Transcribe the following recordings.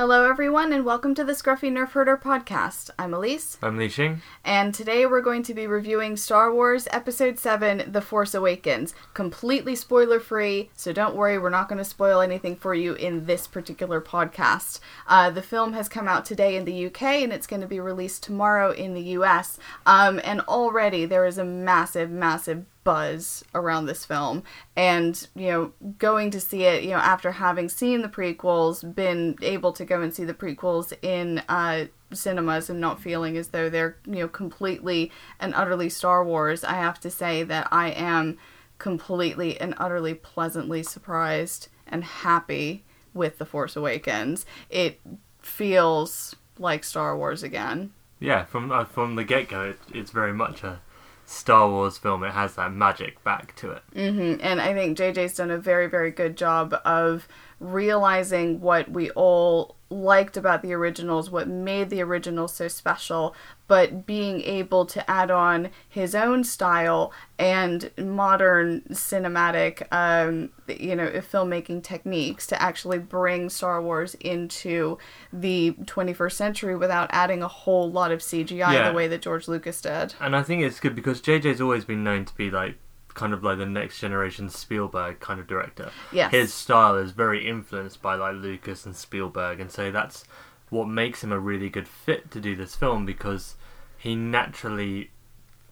Hello, everyone, and welcome to the Scruffy Nerf Herder podcast. I'm Elise, I'm Li Xing. and today we're going to be reviewing Star Wars Episode 7 The Force Awakens. Completely spoiler free, so don't worry, we're not going to spoil anything for you in this particular podcast. Uh, the film has come out today in the UK and it's going to be released tomorrow in the US. Um, and already there is a massive, massive buzz around this film. And you know going to see it you know after having seen the prequels been able to go and see the prequels in uh cinemas and not feeling as though they're you know completely and utterly star wars i have to say that i am completely and utterly pleasantly surprised and happy with the force awakens. It feels like star wars again. Yeah, from uh, from the get go, it, it's very much a Star Wars film. It has that magic back to it. hmm And I think JJ's done a very, very good job of realizing what we all liked about the originals, what made the originals so special, but being able to add on his own style and modern cinematic, um, you know, filmmaking techniques to actually bring Star Wars into the 21st century without adding a whole lot of CGI Yeah. the way that George Lucas did. And I think it's good because JJ's always been known to be like kind of like the next generation Spielberg kind of director. Yes. His style is very influenced by like Lucas and Spielberg, and so that's what makes him a really good fit to do this film because he naturally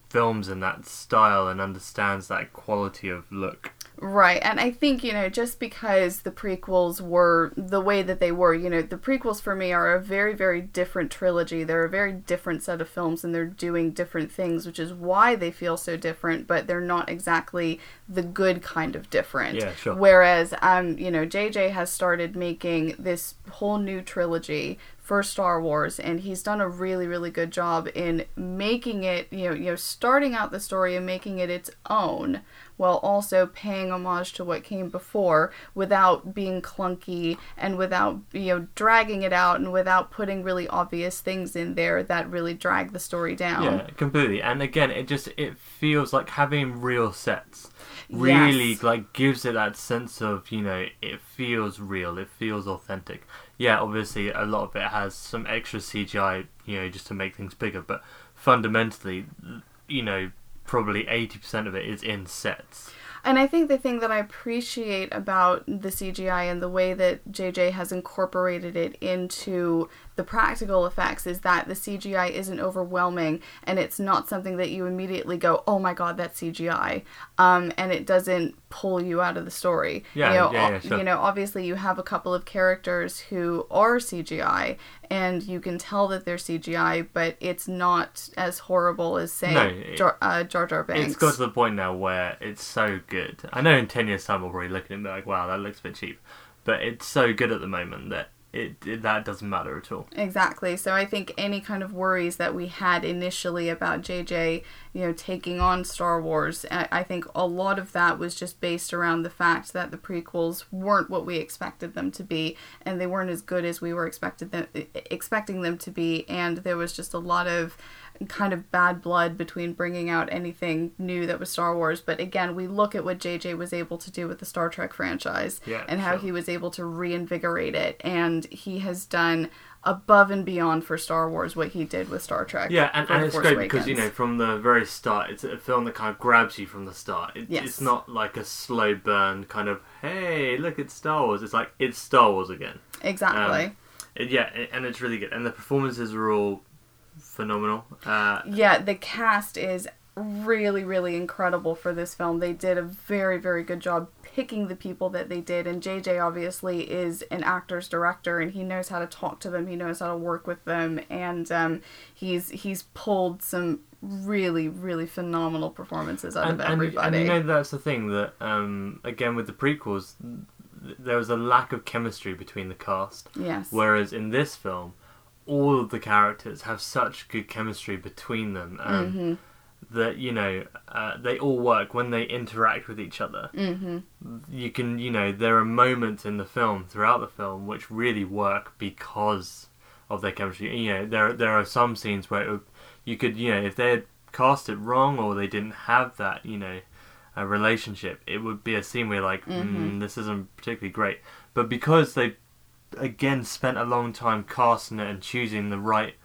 films in that style and understands that quality of look. Right, and I think, you know, just because the prequels were the way that they were, you know, the prequels for me are a very, very different trilogy. They're a very different set of films and they're doing different things, which is why they feel so different, but they're not exactly the good kind of different. Yeah, sure. Whereas, um, you know, JJ has started making this whole new trilogy for Star Wars, and he's done a really, really good job in making it, you know, you know, starting out the story and making it its own, while also paying homage to what came before, without being clunky and without, you know, dragging it out and without putting really obvious things in there that really drag the story down. Yeah, completely. And again, it just it feels like having real sets really Yes. like gives it that sense of you know it feels real, it feels authentic. Yeah, obviously a lot of it has some extra CGI, you know, just to make things bigger, but fundamentally, you know, probably eighty percent of it is in sets. And I think the thing that I appreciate about the CGI and the way that JJ has incorporated it into the practical effects is that the CGI isn't overwhelming and it's not something that you immediately go, oh my god, that's CGI. Um, and it doesn't pull you out of the story. Yeah, you know, yeah, yeah, sure. you know, obviously you have a couple of characters who are CGI and you can tell that they're CGI, but it's not as horrible as, say, No, it- Jar, uh, Jar Jar Binks. It's got to the point now where it's so good. I know in ten years' time we'll probably look at it and be like, "Wow, that looks a bit cheap," but it's so good at the moment that it, it that doesn't matter at all. Exactly. So I think any kind of worries that we had initially about JJ, you know, taking on Star Wars, I I think a lot of that was just based around the fact that the prequels weren't what we expected them to be, and they weren't as good as we were expected them expecting them to be, and there was just a lot of kind of bad blood between bringing out anything new that was Star Wars. But again, we look at what JJ was able to do with the Star Trek franchise Yeah, and how sure. he was able to reinvigorate it, and he has done above and beyond for Star Wars what he did with Star Trek. Yeah, and, and it's Force great because you know from the very start, it's a film that kind of grabs you from the start. It, Yes. It's not like a slow burn kind of hey, look, it's Star Wars. It's like it's Star Wars again. exactly. um, yeah, and it's really good, and the performances are all phenomenal. Uh, yeah, the cast is really, really incredible for this film. They did a very, very good job picking the people that they did. And JJ obviously is an actor's director, and he knows how to talk to them. He knows how to work with them, and um, he's he's pulled some really, really phenomenal performances out and, of everybody. and you know that's the thing that um, again with the prequels, there was a lack of chemistry between the cast. yes. Whereas in this film, all of the characters have such good chemistry between them um, Mm-hmm. that you know uh, they all work when they interact with each other. Mm-hmm. You can, you know, there are moments in the film throughout the film which really work because of their chemistry. You know, there there are some scenes where it would, you could, you know, if they had cast it wrong or they didn't have that, you know, a relationship, it would be a scene where you're like, Mhm. mm, this isn't particularly great. But because they again spent a long time casting it and choosing the right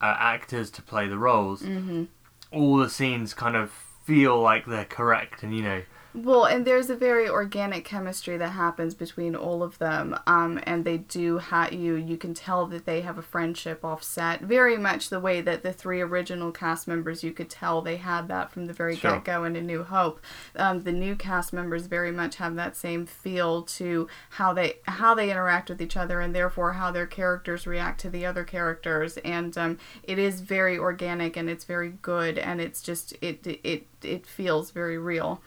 uh, actors to play the roles. Mm-hmm. All the scenes kind of feel like they're correct, and you know, Well, and there's a very organic chemistry that happens between all of them, um, and they do have you. You can tell that they have a friendship offset, very much the way that the three original cast members. You could tell they had that from the very Sure. get go in A New Hope. Um, the new cast members very much have that same feel to how they how they interact with each other, and therefore how their characters react to the other characters. And um, it is very organic, and it's very good, and it's just it it it feels very real.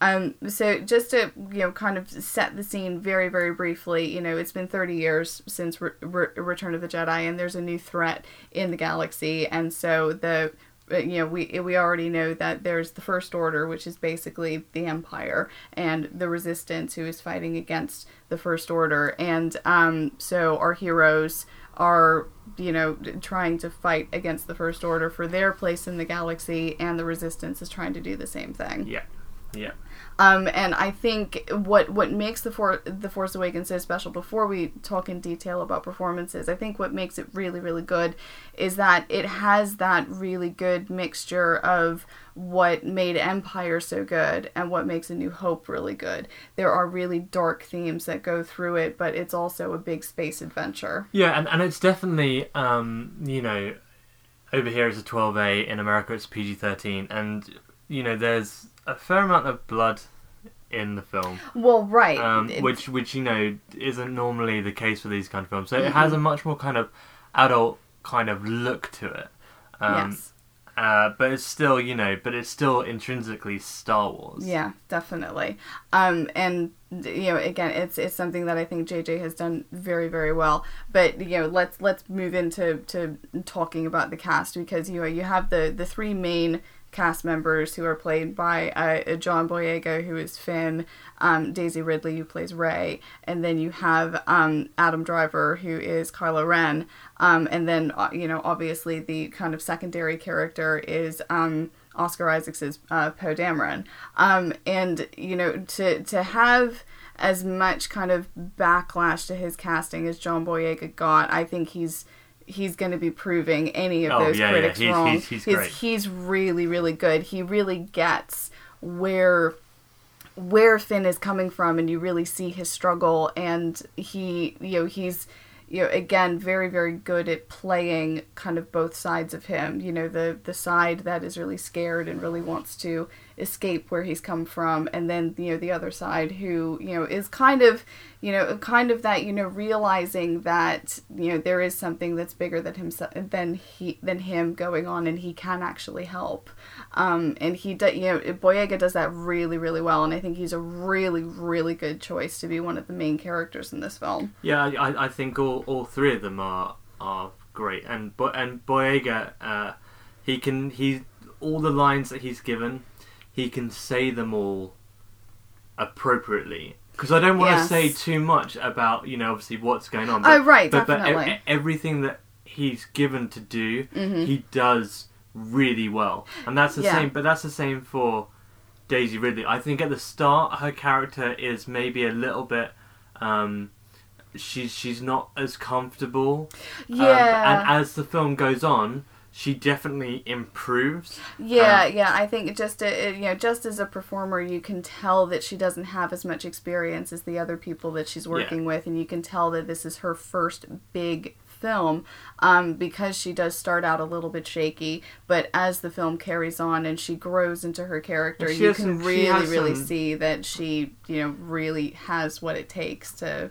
Um, so just to you know, kind of set the scene very, very briefly. You know, it's been thirty years since Re- Re- Return of the Jedi, and there's a new threat in the galaxy, and so the uh, you know we we already know that there's the First Order, which is basically the Empire, and the Resistance, who is fighting against the First Order, and um, so our heroes are you know trying to fight against the First Order for their place in the galaxy, and the Resistance is trying to do the same thing. yeah, yeah, Um, and I think what what makes the For- the Force Awakens so special. Before we talk in detail about performances, I think what makes it really really good is that it has that really good mixture of what made Empire so good and what makes A New Hope really good. There are really dark themes that go through it, but it's also a big space adventure. yeah, and and it's definitely um, you know, over here it's a twelve A, in America it's PG thirteen, and you know, there's a fair amount of blood in the film. Well, right. um, which which you know isn't normally the case for these kind of films. So it has a much more kind of adult kind of look to it. Um, yes. uh, but it's still you know, but it's still intrinsically Star Wars. Yeah, definitely. Um, and you know, again, it's it's something that I think JJ has done very very well. But you know, let's let's move into to talking about the cast because you know you have the the three main cast members who are played by uh, John Boyega, who is Finn, um, Daisy Ridley, who plays Rey, and then you have um, Adam Driver, who is Kylo Ren, um, and then uh, you know obviously the kind of secondary character is. Um, Oscar Isaacs is uh, Poe Dameron, um, and you know to to have as much kind of backlash to his casting as John Boyega got, I think he's he's going to be proving any of Oh, those yeah, yeah, critics he's- wrong. he's- he's great. he's really really good. He really gets where where Finn is coming from and you really see his struggle and he you know he's you know again very very good at playing kind of both sides of him you know the the side that is really scared and really wants to escape where he's come from and then you know the other side who you know is kind of you know kind of that you know realizing that you know there is something that's bigger than himself than he than him going on and he can actually help. Um and he does you know Boyega does that really really well and I think he's a really really good choice to be one of the main characters in this film. Yeah, I, I- think all, all three of them are are great, and Bo- and Boyega, uh, he can he all the lines that he's given, he can say them all appropriately. Because I don't want Yes. to say too much about you know obviously what's going on. But, Oh, right, but, but definitely. e- everything that he's given to do, Mhm. he does really well, and that's the Yeah. same. But that's the same for Daisy Ridley. I think at the start her character is maybe a little bit. Um, she's she's not as comfortable. Um, yeah and as the film goes on, she definitely improves. Yeah, Um, yeah. I think just uh, you know, just as a performer, you can tell that she doesn't have as much experience as the other people that she's working with, and you can tell that this is her first big film um, because she does start out a little bit shaky, but as the film carries on and she grows into her character, you can some- really, really some- see that she, you know, really has what it takes to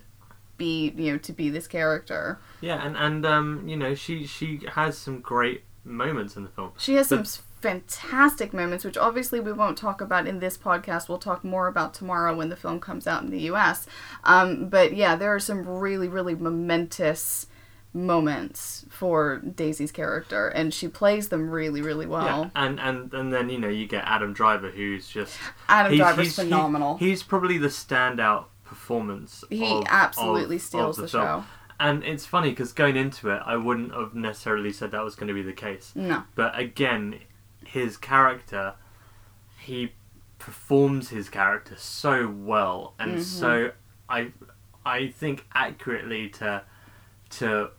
be, you know, to be this character. Yeah, and and um, you know she she has some great moments in the film. She has But- some fantastic moments, which obviously we won't talk about in this podcast. We'll talk more about tomorrow when the film comes out in the U.S. Um, but yeah, there are some really, really momentous moments for Daisy's character, and she plays them really, really well. Yeah, and and and then you know you get Adam Driver, who's just Adam he's- Driver's he's- he- phenomenal. he's probably the standout performance. He of- absolutely of- steals of the, film. show. And it's funny because going into it, I wouldn't have necessarily said that was going to be the case. No, But again, his character, he performs his character so well, and Mhm. so I, I think accurately to to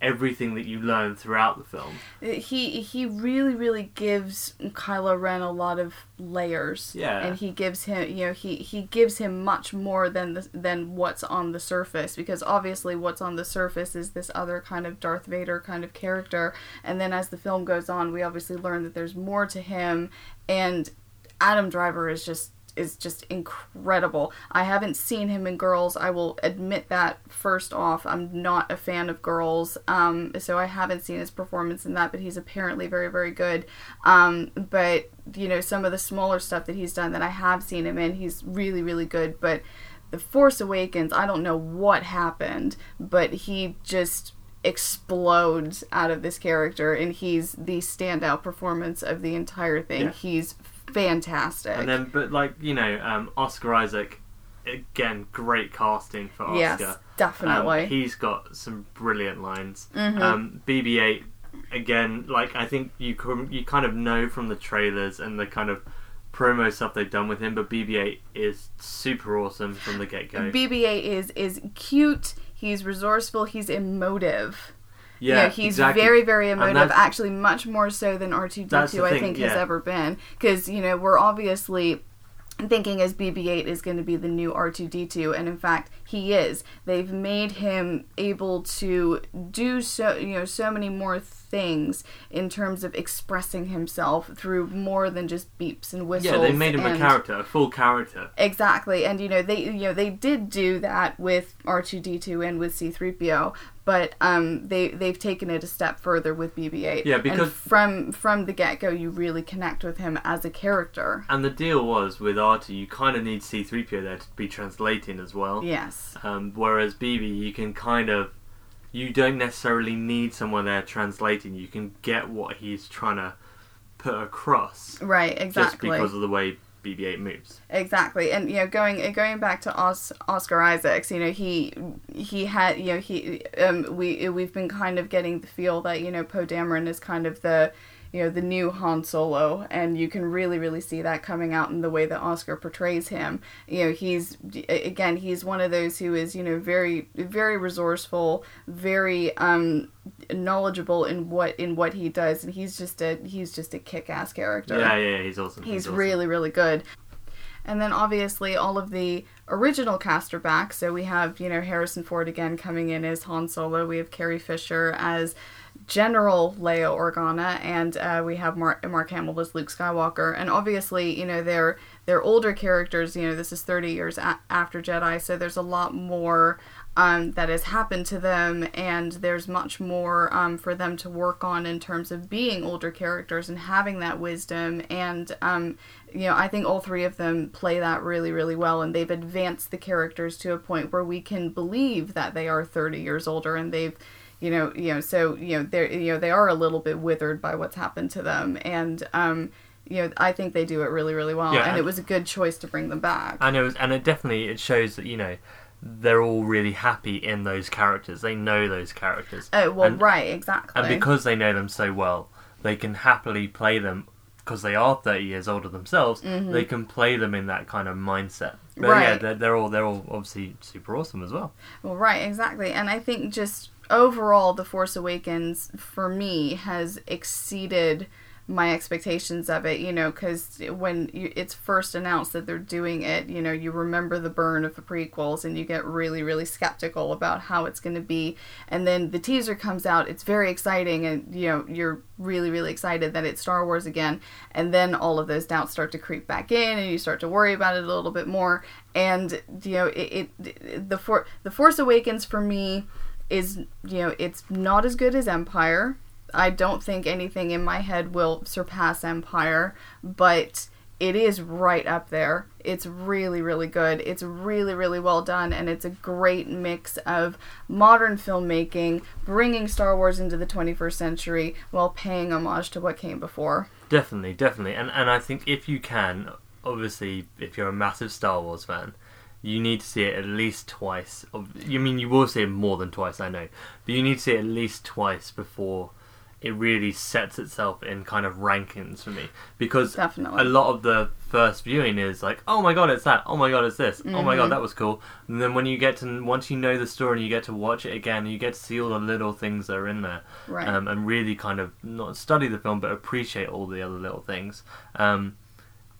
everything that you learn throughout the film. Uh, he he really really gives Kylo Ren a lot of layers. Yeah. And he gives him you know he he gives him much more than the, than what's on the surface because obviously what's on the surface is this other kind of Darth Vader kind of character and then as the film goes on we obviously learn that there's more to him and Adam Driver is just is just incredible. I haven't seen him in Girls. I will admit that first off. I'm not a fan of Girls, um, so I haven't seen his performance in that. But he's apparently very, very good. Um, but you know, some of the smaller stuff that he's done that I have seen him in, he's really, really good. But the Force Awakens, I don't know what happened, but he just explodes out of this character and he's the standout performance of the entire thing. Yeah. He's fantastic. And then, but like you know, um, Oscar Isaac, again, great casting for Oscar. yes, definitely. Um, he's got some brilliant lines. Mhm. Um, BB-8, again, like I think you com- you kind of know from the trailers and the kind of promo stuff they've done with him, but BB-8 is super awesome from the get go. BB-8 is is cute. He's resourceful. He's emotive. yeah, you know, he's exactly. very very emotive. Actually, much more so than R two D two. I think has ever been. Because you know we're obviously thinking as BB-8 is going to be the new R2D2 and in fact he is. They've made him able to do so you know so many more things in terms of expressing himself through more than just beeps and whistles. Yeah, they made him a character, a full character. Exactly, and you know they you know they did do that with R two D two and with C three PO, but um they they've taken it a step further with BB eight. Yeah, because- from from the get go you really connect with him as a character. And the deal was with R2, you kind of need C3PO there to be translating as well. Yes, Um, whereas BB, you can kind of, you don't necessarily need someone there translating. You can get what he's trying to put across right, exactly. just because of the way BB-8 moves. exactly, and you know going going back to Os- Oscar Isaacs, you know he he had you know he um we we've been kind of getting the feel that you know Poe Dameron is kind of the you know the new Han Solo, and you can really really see that coming out in the way that Oscar portrays him. You know he's again he's one of those who is you know very very resourceful, very um knowledgeable in what in what he does, and he's just a he's just a kick ass character. Yeah, yeah, he's awesome. He's awesome. really, really good. And then obviously all of the original cast are back. So we have, you know, Harrison Ford again coming in as Han Solo. We have Carrie Fisher as General Leia Organa, and uh, we have Mark, Mark Hamill as Luke Skywalker. And obviously, you know, they're they're older characters. You know, this is 30 years a- after Jedi, so there's a lot more um, that has happened to them, and there's much more um, for them to work on in terms of being older characters and having that wisdom. And um, you know, I think all three of them play that really, really well, and they've advanced the characters to a point where we can believe that they are 30 years older, and they've you know, you know, so you know, they're you know, they are a little bit withered by what's happened to them, and um, you know, I think they do it really, really well, Yeah, and and- it was a good choice to bring them back. And it was, and it definitely it shows that you know they're all really happy in those characters. They know those characters. Oh well, and, right, exactly. and because they know them so well, they can happily play them because they are thirty years older themselves. They can play them in that kind of mindset. But yeah, Mm-hmm. They're, they're all they're all obviously super awesome as well. Well, right, exactly. And I think just overall, The Force Awakens, for me, has exceeded my expectations of it, you know, because when you, it's first announced that they're doing it, you know, you remember the burn of the prequels and you get really, really skeptical about how it's going to be. And then the teaser comes out, it's very exciting, and, you know, you're really, really excited that it's Star Wars again. And then all of those doubts start to creep back in, and you start to worry about it a little bit more. And, you know, it, it the, For- the Force Awakens for me is you know it's not as good as empire. I don't think anything in my head will surpass empire but it is right up there. It's really really good. It's really really well done and it's a great mix of modern filmmaking bringing star wars into the 21st century while paying homage to what came before. Definitely, definitely, and and I think if you can, obviously, if you're a massive Star Wars fan, you need to see it at least twice. You mean you will see it more than twice, I know, but you need to see it at least twice before it really sets itself in kind of rankings for me because Definitely. a lot of the first viewing is like, oh my god, it's that. Oh my god, it's this. Oh my god, that was cool. And then when you get to once you know the story and you get to watch it again, you get to see all the little things that are in there, Right. um, and really kind of not study the film but appreciate all the other little things. Um,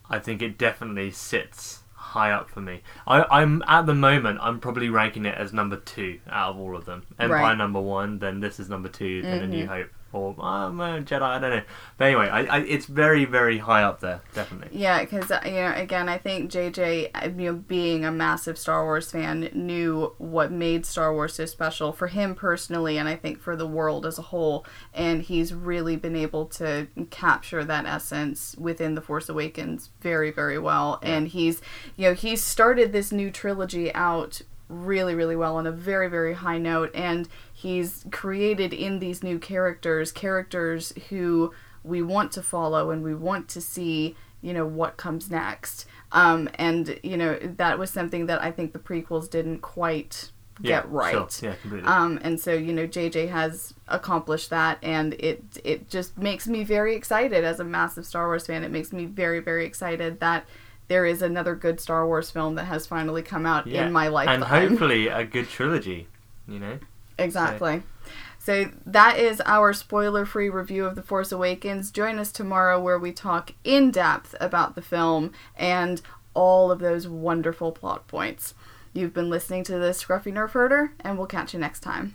I think it definitely sits high up for me. I, I'm at the moment I'm probably ranking it as number two out of all of them. Empire Right. number one, then this is number two, then A New Mhm. Hope, or um, uh, Jedi. I don't know. But anyway, I, I, it's very very high up there, definitely. Yeah, because you know, again, I think JJ, uh, you know, being a massive Star Wars fan, knew what made Star Wars so special for him personally, and I think for the world as a whole. And he's really been able to capture that essence within the Force Awakens very, very well. And he's, you know, he's started this new trilogy out really, really well on a very, very high note, and he's created in these new characters characters who we want to follow and we want to see you know what comes next um and you know that was something that i think the prequels didn't quite Yeah, get right Sure. Yeah, completely. um and so you know jj has accomplished that and it it just makes me very excited as a massive star wars fan it makes me very very excited that there is another good star wars film that has finally come out yeah. in my lifetime and hopefully a good trilogy. You know. Exactly. So that is our spoiler free review of The Force Awakens. Join us tomorrow where we talk in depth about the film and all of those wonderful plot points. You've been listening to the Scruffy Nerf Herder, and we'll catch you next time.